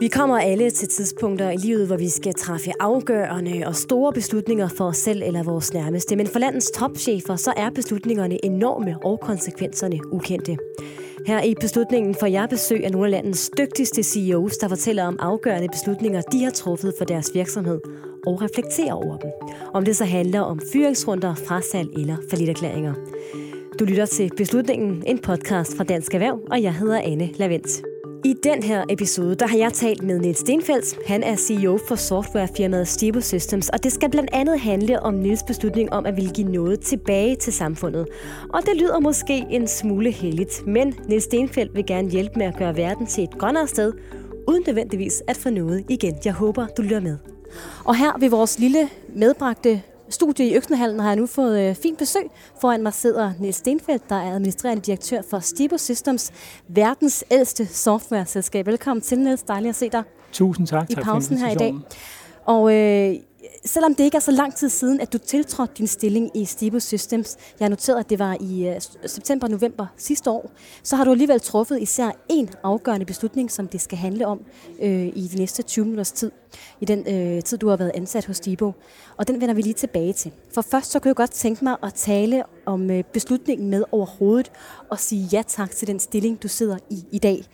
Vi kommer alle til tidspunkter i livet, hvor vi skal træffe afgørende og store beslutninger for os selv eller vores nærmeste. Men for landets topchefer, så er beslutningerne enorme og konsekvenserne ukendte. Her i beslutningen får jeg besøg af nogle af landets dygtigste CEOs, der fortæller om afgørende beslutninger, de har truffet for deres virksomhed og reflekterer over dem. Om det så handler om fyringsrunder, frasalg eller forlitterklæringer. Du lytter til Beslutningen, en podcast fra Dansk Erhverv, og jeg hedder Anne Lavendt. I den her episode, der har jeg talt med Niels Stenfeldt. Han er CEO for softwarefirmaet Stibo Systems, og det skal blandt andet handle om Niels beslutning om at ville give noget tilbage til samfundet. Og det lyder måske en smule heldigt, men Niels Stenfeldt vil gerne hjælpe med at gøre verden til et grønnere sted, uden nødvendigvis at få noget igen. Jeg håber, du lytter med. Og her ved vores lille medbragte studie i Øksnehallen har jeg nu fået øh, fint besøg. Foran mig sidder Niels Stenfeldt, der er administrerende direktør for Stibo Systems, verdens ældste software-selskab. Velkommen til, Niels. Dejligt at se dig. Tusind tak. I pausen her i dag. Og øh, selvom det ikke er så lang tid siden, at du tiltrådte din stilling i Stibo Systems, jeg har noteret, at det var i øh, september-november sidste år, så har du alligevel truffet især en afgørende beslutning, som det skal handle om øh, i de næste 20 minutters tid, i den øh, tid, du har været ansat hos Stibo. Og den vender vi lige tilbage til. For først så kan jeg godt tænke mig at tale om øh, beslutningen med overhovedet og sige ja tak til den stilling, du sidder i i dag.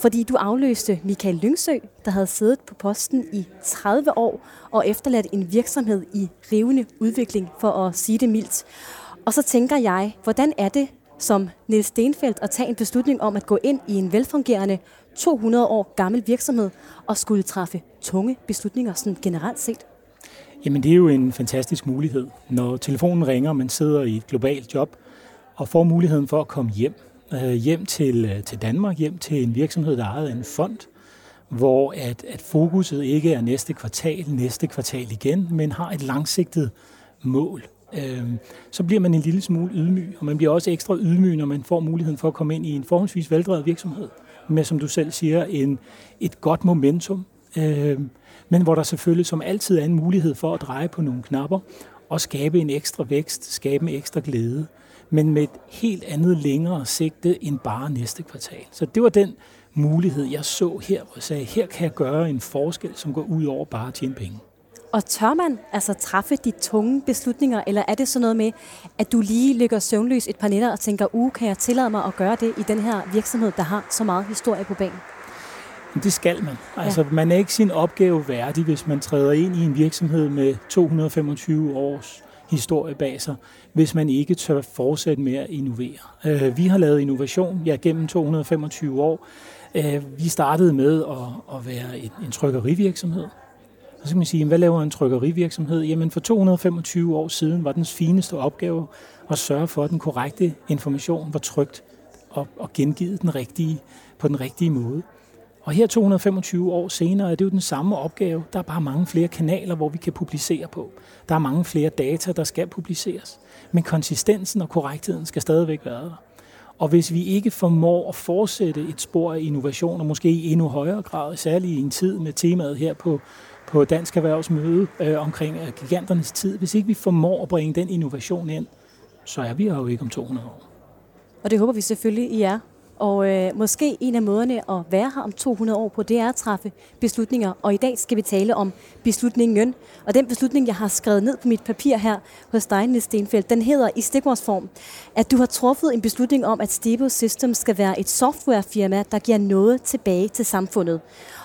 Fordi du afløste Michael Lyngsø, der havde siddet på posten i 30 år og efterladt en virksomhed i rivende udvikling, for at sige det mildt. Og så tænker jeg, hvordan er det som Niels Stenfeldt at tage en beslutning om at gå ind i en velfungerende 200 år gammel virksomhed og skulle træffe tunge beslutninger sådan generelt set? Jamen det er jo en fantastisk mulighed. Når telefonen ringer, man sidder i et globalt job og får muligheden for at komme hjem. Øh, hjem til, øh, til Danmark, hjem til en virksomhed, der er en fond, hvor at, at fokuset ikke er næste kvartal, næste kvartal igen, men har et langsigtet mål. Øh, så bliver man en lille smule ydmyg, og man bliver også ekstra ydmyg, når man får muligheden for at komme ind i en forholdsvis veldrevet virksomhed, med, som du selv siger, en, et godt momentum, øh, men hvor der selvfølgelig som altid er en mulighed for at dreje på nogle knapper og skabe en ekstra vækst, skabe en ekstra glæde, men med et helt andet længere sigte end bare næste kvartal. Så det var den mulighed, jeg så her, jeg sagde, her kan jeg gøre en forskel, som går ud over bare at tjene penge. Og tør man altså træffe de tunge beslutninger, eller er det sådan noget med, at du lige ligger søvnløs et par nætter og tænker, uh, kan jeg tillade mig at gøre det i den her virksomhed, der har så meget historie på banen? Det skal man. Altså, ja. man er ikke sin opgave værdig, hvis man træder ind i en virksomhed med 225 års historie bag sig, hvis man ikke tør fortsætte med at innovere. Øh, vi har lavet innovation ja, gennem 225 år. Øh, vi startede med at, at være en, trykkerivirksomhed. Så kan man sige, hvad laver en trykkerivirksomhed? Jamen for 225 år siden var dens fineste opgave at sørge for, at den korrekte information var trygt og, og gengivet den rigtige, på den rigtige måde. Og her 225 år senere er det jo den samme opgave. Der er bare mange flere kanaler, hvor vi kan publicere på. Der er mange flere data, der skal publiceres. Men konsistensen og korrektheden skal stadigvæk være der. Og hvis vi ikke formår at fortsætte et spor af innovation, og måske i endnu højere grad, særligt i en tid med temaet her på, på Dansk Erhvervsmøde øh, omkring øh, giganternes tid, hvis ikke vi formår at bringe den innovation ind, så er vi her jo ikke om 200 år. Og det håber vi selvfølgelig, I er. Og øh, måske en af måderne at være her om 200 år på, det er at træffe beslutninger. Og i dag skal vi tale om beslutningen. Og den beslutning, jeg har skrevet ned på mit papir her hos dig, Niels Stenfeldt, den hedder i stikordsform, at du har truffet en beslutning om, at Stebo Systems skal være et softwarefirma, der giver noget tilbage til samfundet.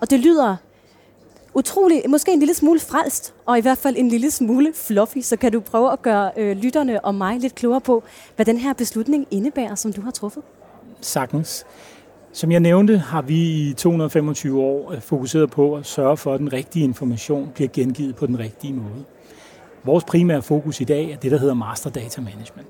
Og det lyder utrolig, måske en lille smule frelst, og i hvert fald en lille smule fluffy, så kan du prøve at gøre øh, lytterne og mig lidt klogere på, hvad den her beslutning indebærer, som du har truffet sagtens. Som jeg nævnte, har vi i 225 år øh, fokuseret på at sørge for, at den rigtige information bliver gengivet på den rigtige måde. Vores primære fokus i dag er det, der hedder Master Data Management.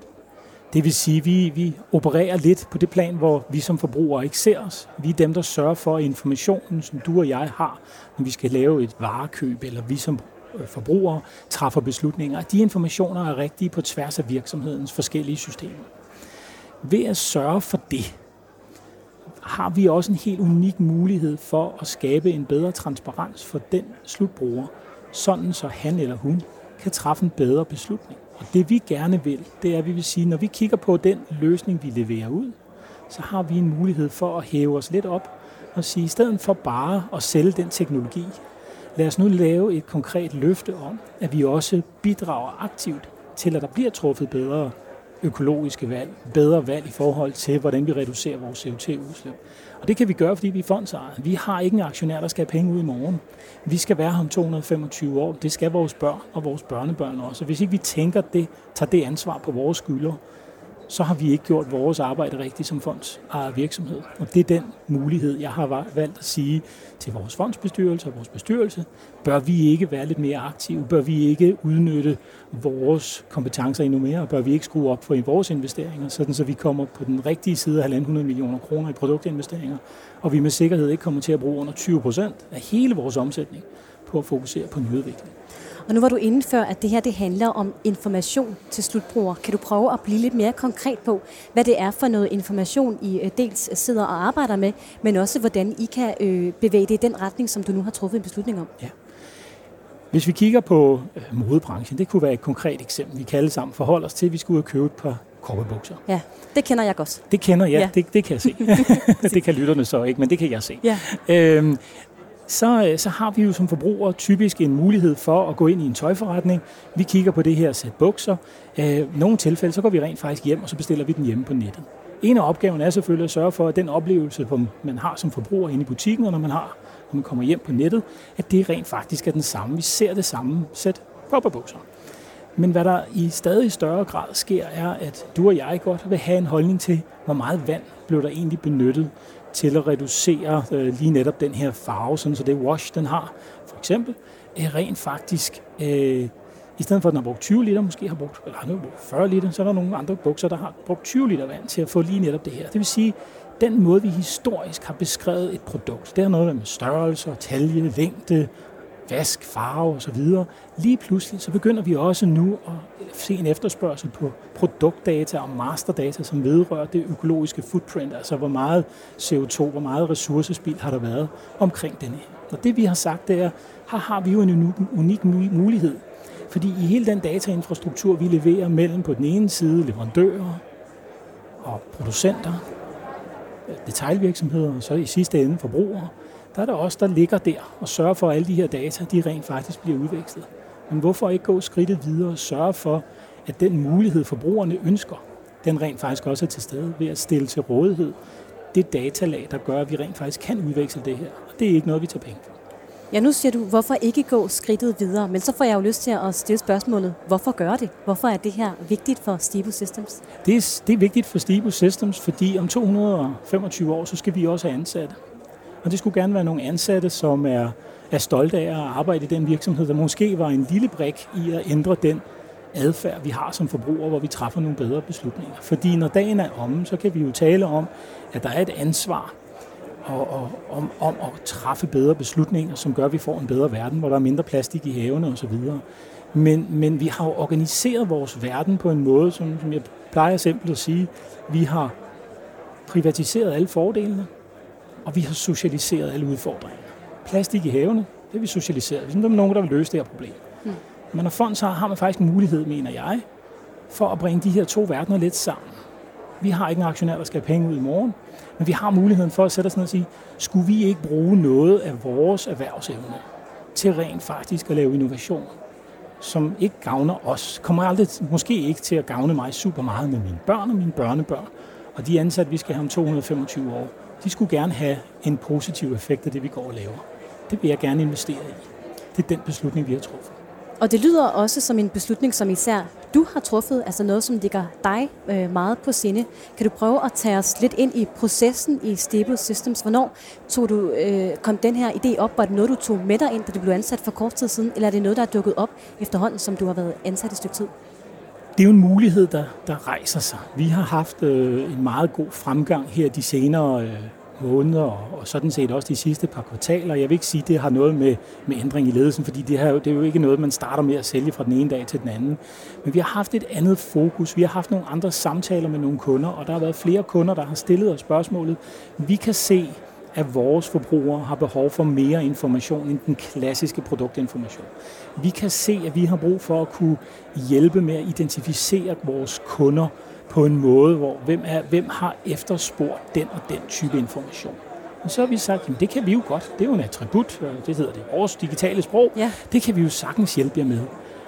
Det vil sige, at vi, vi opererer lidt på det plan, hvor vi som forbrugere ikke ser os. Vi er dem, der sørger for, at informationen, som du og jeg har, når vi skal lave et varekøb, eller vi som øh, forbrugere træffer beslutninger, at de informationer er rigtige på tværs af virksomhedens forskellige systemer. Ved at sørge for det, har vi også en helt unik mulighed for at skabe en bedre transparens for den slutbruger, sådan så han eller hun kan træffe en bedre beslutning. Og det vi gerne vil, det er, at vi vil sige, når vi kigger på den løsning, vi leverer ud, så har vi en mulighed for at hæve os lidt op og sige, i stedet for bare at sælge den teknologi, lad os nu lave et konkret løfte om, at vi også bidrager aktivt til, at der bliver truffet bedre økologiske valg, bedre valg i forhold til, hvordan vi reducerer vores CO2-udslip. Og det kan vi gøre, fordi vi er fondsejere. Vi har ikke en aktionær, der skal have penge ud i morgen. Vi skal være her om 225 år. Det skal vores børn og vores børnebørn også. Hvis ikke vi tænker det, tager det ansvar på vores skylder, så har vi ikke gjort vores arbejde rigtigt som fondsejet virksomhed. Og det er den mulighed, jeg har valgt at sige til vores fondsbestyrelse og vores bestyrelse. Bør vi ikke være lidt mere aktive? Bør vi ikke udnytte vores kompetencer endnu mere? Bør vi ikke skrue op for i vores investeringer, sådan så vi kommer på den rigtige side af 1.500 millioner kroner i produktinvesteringer, og vi med sikkerhed ikke kommer til at bruge under 20 procent af hele vores omsætning på at fokusere på nyudvikling. Og nu var du inde før, at det her det handler om information til slutbrugere. Kan du prøve at blive lidt mere konkret på, hvad det er for noget information, I øh, dels sidder og arbejder med, men også hvordan I kan øh, bevæge det i den retning, som du nu har truffet en beslutning om? Ja. Hvis vi kigger på øh, modebranchen, det kunne være et konkret eksempel, vi kan alle sammen forholde os til, at vi skulle ud og købe et par kopperbukser. Ja, det kender jeg godt. Det kender jeg, ja. det, det kan jeg se. det kan lytterne så ikke, men det kan jeg se. Ja. Øhm, så, øh, så har vi jo som forbrugere typisk en mulighed for at gå ind i en tøjforretning. Vi kigger på det her sæt bukser. I nogle tilfælde, så går vi rent faktisk hjem, og så bestiller vi den hjemme på nettet. En af opgaven er selvfølgelig at sørge for, at den oplevelse, man har som forbruger inde i butikken, og når man har, når man kommer hjem på nettet, at det rent faktisk er den samme. Vi ser det samme sæt popperbukser. Men hvad der i stadig større grad sker, er, at du og jeg godt vil have en holdning til, hvor meget vand blev der egentlig benyttet til at reducere øh, lige netop den her farve, sådan så det wash, den har, for eksempel, er rent faktisk, øh, i stedet for at den har brugt 20 liter, måske har brugt, eller har brugt 40 liter, så er der nogle andre bukser, der har brugt 20 liter vand til at få lige netop det her. Det vil sige, den måde, vi historisk har beskrevet et produkt, det har noget med størrelse, talje, længde, vask, farve osv. Lige pludselig så begynder vi også nu at se en efterspørgsel på produktdata og masterdata, som vedrører det økologiske footprint, altså hvor meget CO2, hvor meget ressourcespil har der været omkring den her. Og det vi har sagt, det er, her har vi jo en unik mulighed. Fordi i hele den datainfrastruktur, vi leverer mellem på den ene side leverandører og producenter, detailvirksomheder og så i sidste ende forbrugere, der er der også der ligger der og sørger for, at alle de her data, de rent faktisk bliver udvekslet. Men hvorfor ikke gå skridtet videre og sørge for, at den mulighed, forbrugerne ønsker, den rent faktisk også er til stede ved at stille til rådighed det datalag, der gør, at vi rent faktisk kan udveksle det her. Og det er ikke noget, vi tager penge for. Ja, nu siger du, hvorfor ikke gå skridtet videre? Men så får jeg jo lyst til at stille spørgsmålet, hvorfor gør det? Hvorfor er det her vigtigt for Stibo Systems? Det er, det er vigtigt for Stibo Systems, fordi om 225 år, så skal vi også have ansatte. Og det skulle gerne være nogle ansatte, som er, er stolte af at arbejde i den virksomhed, der måske var en lille brik i at ændre den adfærd, vi har som forbrugere, hvor vi træffer nogle bedre beslutninger. Fordi når dagen er omme, så kan vi jo tale om, at der er et ansvar og, og, om, om at træffe bedre beslutninger, som gør, at vi får en bedre verden, hvor der er mindre plastik i havene osv. Men, men vi har jo organiseret vores verden på en måde, som, som jeg plejer simpelt at sige, vi har privatiseret alle fordelene, og vi har socialiseret alle udfordringer. Plastik i havene, det har vi socialiseret. Vi er nogen, der vil løse det her problem. Mm. Men når fonds har, har man faktisk en mulighed, mener jeg, for at bringe de her to verdener lidt sammen. Vi har ikke en aktionær, der skal have penge ud i morgen, men vi har muligheden for at sætte os ned og sige, skulle vi ikke bruge noget af vores erhvervsevne til rent faktisk at lave innovation, som ikke gavner os, kommer aldrig, måske ikke til at gavne mig super meget med mine børn og mine børnebørn, og de ansatte, vi skal have om 225 år, de skulle gerne have en positiv effekt af det, vi går og laver. Det vil jeg gerne investere i. Det er den beslutning, vi har truffet. Og det lyder også som en beslutning, som især du har truffet, altså noget, som ligger dig øh, meget på sinde. Kan du prøve at tage os lidt ind i processen i Stable Systems? Hvornår tog du, øh, kom den her idé op? Var det noget, du tog med dig ind, da du blev ansat for kort tid siden? Eller er det noget, der er dukket op efterhånden, som du har været ansat et stykke tid? Det er jo en mulighed, der, der rejser sig. Vi har haft øh, en meget god fremgang her de senere øh, måneder, og sådan set også de sidste par kvartaler. Jeg vil ikke sige, at det har noget med, med ændring i ledelsen, fordi det, her, det er jo ikke noget, man starter med at sælge fra den ene dag til den anden. Men vi har haft et andet fokus. Vi har haft nogle andre samtaler med nogle kunder, og der har været flere kunder, der har stillet os spørgsmålet. Vi kan se, at vores forbrugere har behov for mere information end den klassiske produktinformation. Vi kan se, at vi har brug for at kunne hjælpe med at identificere vores kunder på en måde, hvor hvem, er, hvem har efterspurgt den og den type information. Og så har vi sagt, at det kan vi jo godt. Det er jo en attribut, det hedder det vores digitale sprog. Ja. Det kan vi jo sagtens hjælpe jer med.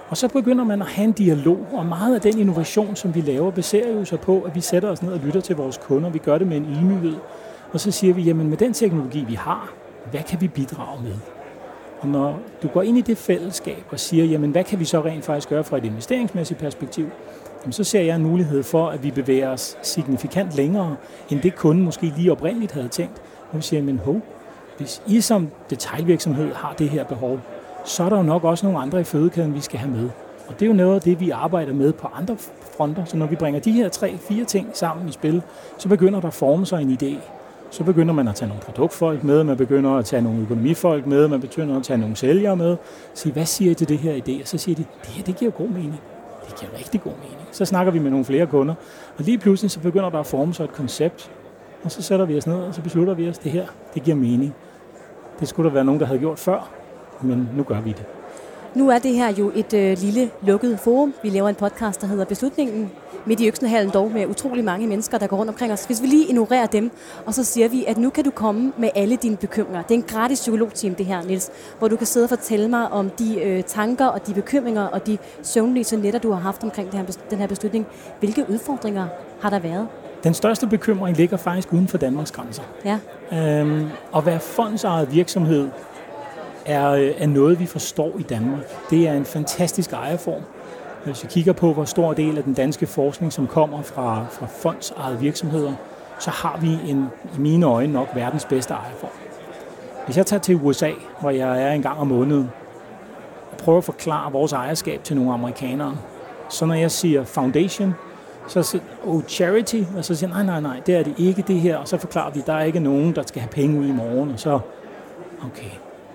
Og så begynder man at have en dialog, og meget af den innovation, som vi laver, baserer jo sig på, at vi sætter os ned og lytter til vores kunder. Vi gør det med en ydmyghed. Og så siger vi, jamen med den teknologi, vi har, hvad kan vi bidrage med? Og når du går ind i det fællesskab og siger, jamen hvad kan vi så rent faktisk gøre fra et investeringsmæssigt perspektiv, jamen, så ser jeg en mulighed for, at vi bevæger os signifikant længere, end det kunden måske lige oprindeligt havde tænkt. Og vi siger, men hov, hvis I som detaljvirksomhed har det her behov, så er der jo nok også nogle andre i fødekæden, vi skal have med. Og det er jo noget af det, vi arbejder med på andre fronter. Så når vi bringer de her tre, fire ting sammen i spil, så begynder der at forme sig en idé. Så begynder man at tage nogle produktfolk med, man begynder at tage nogle økonomifolk med, man begynder at tage nogle sælgere med. Sige, hvad siger I til det her idé? Og så siger de, det her det giver god mening. Det giver rigtig god mening. Så snakker vi med nogle flere kunder, og lige pludselig så begynder der at forme sig et koncept, og så sætter vi os ned, og så beslutter vi os, det her, det giver mening. Det skulle der være nogen, der havde gjort før, men nu gør vi det. Nu er det her jo et øh, lille lukket forum. Vi laver en podcast, der hedder Beslutningen midt i Øksenhallen dog med utrolig mange mennesker, der går rundt omkring os. Hvis vi lige ignorerer dem, og så siger vi, at nu kan du komme med alle dine bekymringer. Det er en gratis psykologteam, det her, Nils, hvor du kan sidde og fortælle mig om de øh, tanker og de bekymringer og de søvnløse netter, du har haft omkring det her, den her beslutning. Hvilke udfordringer har der været? Den største bekymring ligger faktisk uden for Danmarks grænser. Ja. Øhm, at være fondsejet virksomhed er, øh, er noget, vi forstår i Danmark. Det er en fantastisk ejerform. Hvis vi kigger på, hvor stor del af den danske forskning, som kommer fra, fra fondsejede virksomheder, så har vi en, i mine øjne nok verdens bedste ejerform. Hvis jeg tager til USA, hvor jeg er en gang om måneden, og prøver at forklare vores ejerskab til nogle amerikanere, så når jeg siger foundation, så siger oh, charity, og så siger nej, nej, nej, det er det ikke det her, og så forklarer vi, at der er ikke nogen, der skal have penge ud i morgen, og så, okay.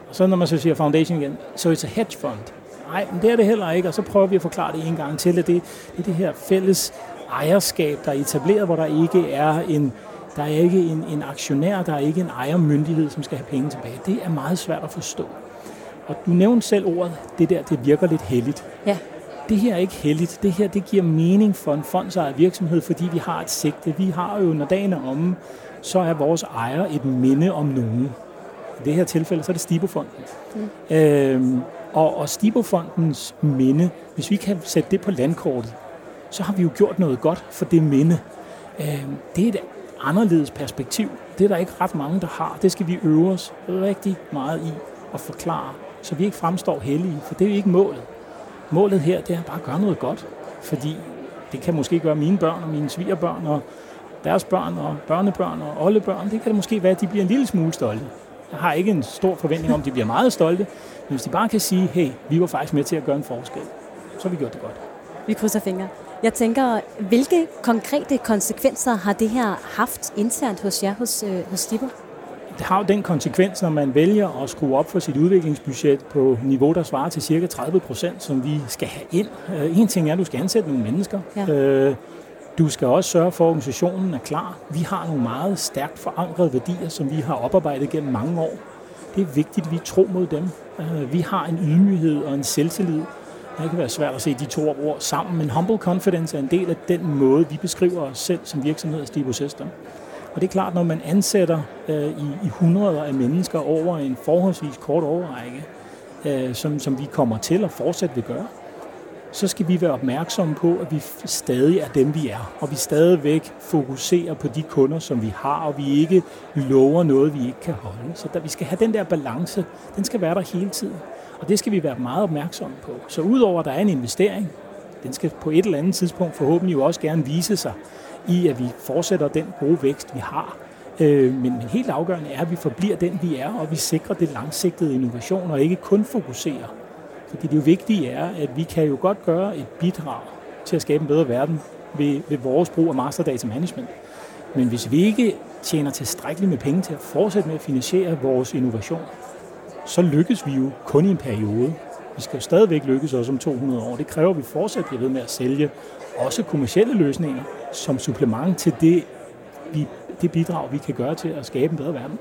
Og så når man så siger foundation igen, så er det hedge fund. Nej, men det er det heller ikke, og så prøver vi at forklare det en gang til, at det, det er det her fælles ejerskab, der er etableret, hvor der ikke er en, der er ikke en, en aktionær, der er ikke en ejermyndighed, som skal have penge tilbage. Det er meget svært at forstå. Og du nævnte selv ordet, det der, det virker lidt heldigt. Ja. Det her er ikke heldigt. Det her, det giver mening for en fondsejet virksomhed, fordi vi har et sigte. Vi har jo, når dagen er omme, så er vores ejer et minde om nogen. I det her tilfælde, så er det Stibofonden. Mm. Øhm, og, og Stibofondens minde, hvis vi kan sætte det på landkortet, så har vi jo gjort noget godt for det minde. Øh, det er et anderledes perspektiv. Det er der ikke ret mange, der har. Det skal vi øve os rigtig meget i at forklare, så vi ikke fremstår hellige, for det er jo ikke målet. Målet her, det er bare at gøre noget godt, fordi det kan måske gøre mine børn og mine svigerbørn og deres børn og børnebørn og oldebørn. Det kan det måske være, at de bliver en lille smule stolte. Jeg har ikke en stor forventning om, at de bliver meget stolte, men hvis de bare kan sige, hey, vi var faktisk med til at gøre en forskel, så har vi gjort det godt. Vi krydser fingre. Jeg tænker, hvilke konkrete konsekvenser har det her haft internt hos jer, hos, øh, hos Stipper? Det har jo den konsekvens, når man vælger at skrue op for sit udviklingsbudget på niveau, der svarer til cirka 30 procent, som vi skal have ind. Øh, en ting er, at du skal ansætte nogle mennesker. Ja. Øh, du skal også sørge for, at organisationen er klar. Vi har nogle meget stærkt forankrede værdier, som vi har oparbejdet gennem mange år. Det er vigtigt, at vi tror mod dem. Øh, vi har en ydmyghed og en selvtillid. Det kan være svært at se de to ord sammen, men humble confidence er en del af den måde, vi beskriver os selv som virksomhed og Stibo System. Og det er klart, når man ansætter øh, i, i hundreder af mennesker over en forholdsvis kort overrække, øh, som, som vi kommer til at fortsætte vil gøre, så skal vi være opmærksomme på, at vi stadig er dem, vi er. Og vi stadigvæk fokuserer på de kunder, som vi har, og vi ikke lover noget, vi ikke kan holde. Så der, vi skal have den der balance, den skal være der hele tiden. Og det skal vi være meget opmærksomme på. Så udover at der er en investering, den skal på et eller andet tidspunkt forhåbentlig jo også gerne vise sig i, at vi fortsætter den gode vækst, vi har. Øh, men helt afgørende er, at vi forbliver den, vi er, og vi sikrer det langsigtede innovation, og ikke kun fokuserer fordi det jo vigtige er, at vi kan jo godt gøre et bidrag til at skabe en bedre verden ved, ved vores brug af master data management. Men hvis vi ikke tjener tilstrækkeligt med penge til at fortsætte med at finansiere vores innovation, så lykkes vi jo kun i en periode. Vi skal jo stadigvæk lykkes også om 200 år. Det kræver, at vi fortsat bliver ved med at sælge også kommersielle løsninger som supplement til det, vi, det bidrag, vi kan gøre til at skabe en bedre verden.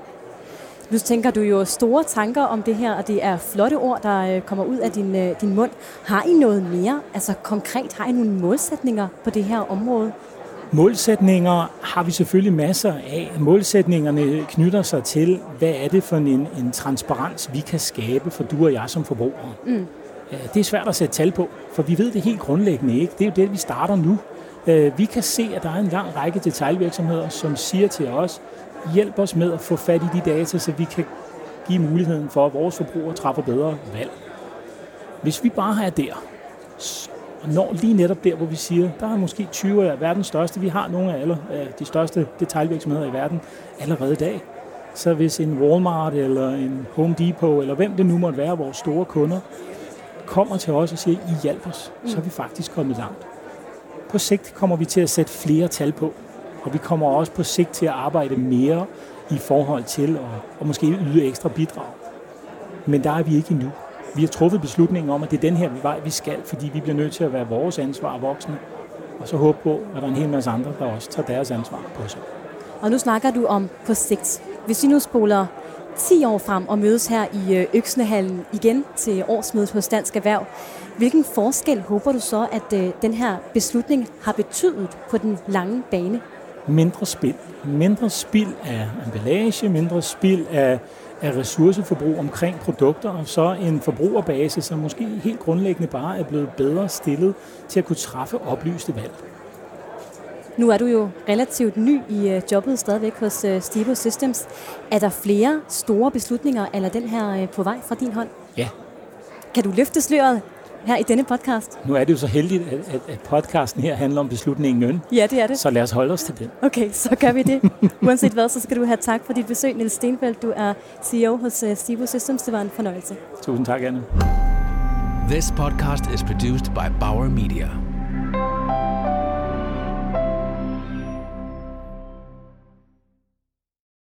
Nu tænker du jo store tanker om det her, og det er flotte ord, der øh, kommer ud af din, øh, din mund. Har I noget mere, altså konkret, har I nogle målsætninger på det her område? Målsætninger har vi selvfølgelig masser af. Målsætningerne knytter sig til, hvad er det for en, en transparens, vi kan skabe for du og jeg som forbrugere. Mm. Det er svært at sætte tal på, for vi ved det helt grundlæggende ikke. Det er jo det, vi starter nu. Vi kan se, at der er en lang række detaljvirksomheder, som siger til os, hjælp os med at få fat i de data, så vi kan give muligheden for, at vores forbrugere træffer bedre valg. Hvis vi bare er der, og når lige netop der, hvor vi siger, der er måske 20 af verdens største, vi har nogle af alle de største detaljvirksomheder i verden allerede i dag. Så hvis en Walmart eller en Home Depot, eller hvem det nu måtte være, vores store kunder, kommer til os og siger, I hjælp os, så er vi faktisk kommet langt. På sigt kommer vi til at sætte flere tal på, og vi kommer også på sigt til at arbejde mere i forhold til at, og måske yde ekstra bidrag. Men der er vi ikke endnu. Vi har truffet beslutningen om, at det er den her vej, vi skal, fordi vi bliver nødt til at være vores ansvar voksne, og så håbe på, at der er en hel masse andre, der også tager deres ansvar på sig. Og nu snakker du om på sigt. Hvis vi nu spoler 10 år frem og mødes her i øh, Øksnehallen igen til årsmødet hos Dansk Erhverv, hvilken forskel håber du så, at øh, den her beslutning har betydet på den lange bane? Mindre spild. Mindre spild af emballage, mindre spild af af ressourceforbrug omkring produkter, og så en forbrugerbase, som måske helt grundlæggende bare er blevet bedre stillet til at kunne træffe oplyste valg. Nu er du jo relativt ny i øh, jobbet stadigvæk hos øh, Stibo Systems. Er der flere store beslutninger eller den her øh, på vej fra din hånd? Ja. Kan du løfte sløret her i denne podcast. Nu er det jo så heldigt, at, at podcasten her handler om beslutningen. Ja, det er det. Så lad os holde os til den. Okay, så gør vi det. Uanset hvad, så skal du have tak for dit besøg, Niels Stenfeldt. Du er CEO hos uh, Stibo Systems. Det var en fornøjelse. Tusind tak, Anne. This podcast is produced by Bauer Media.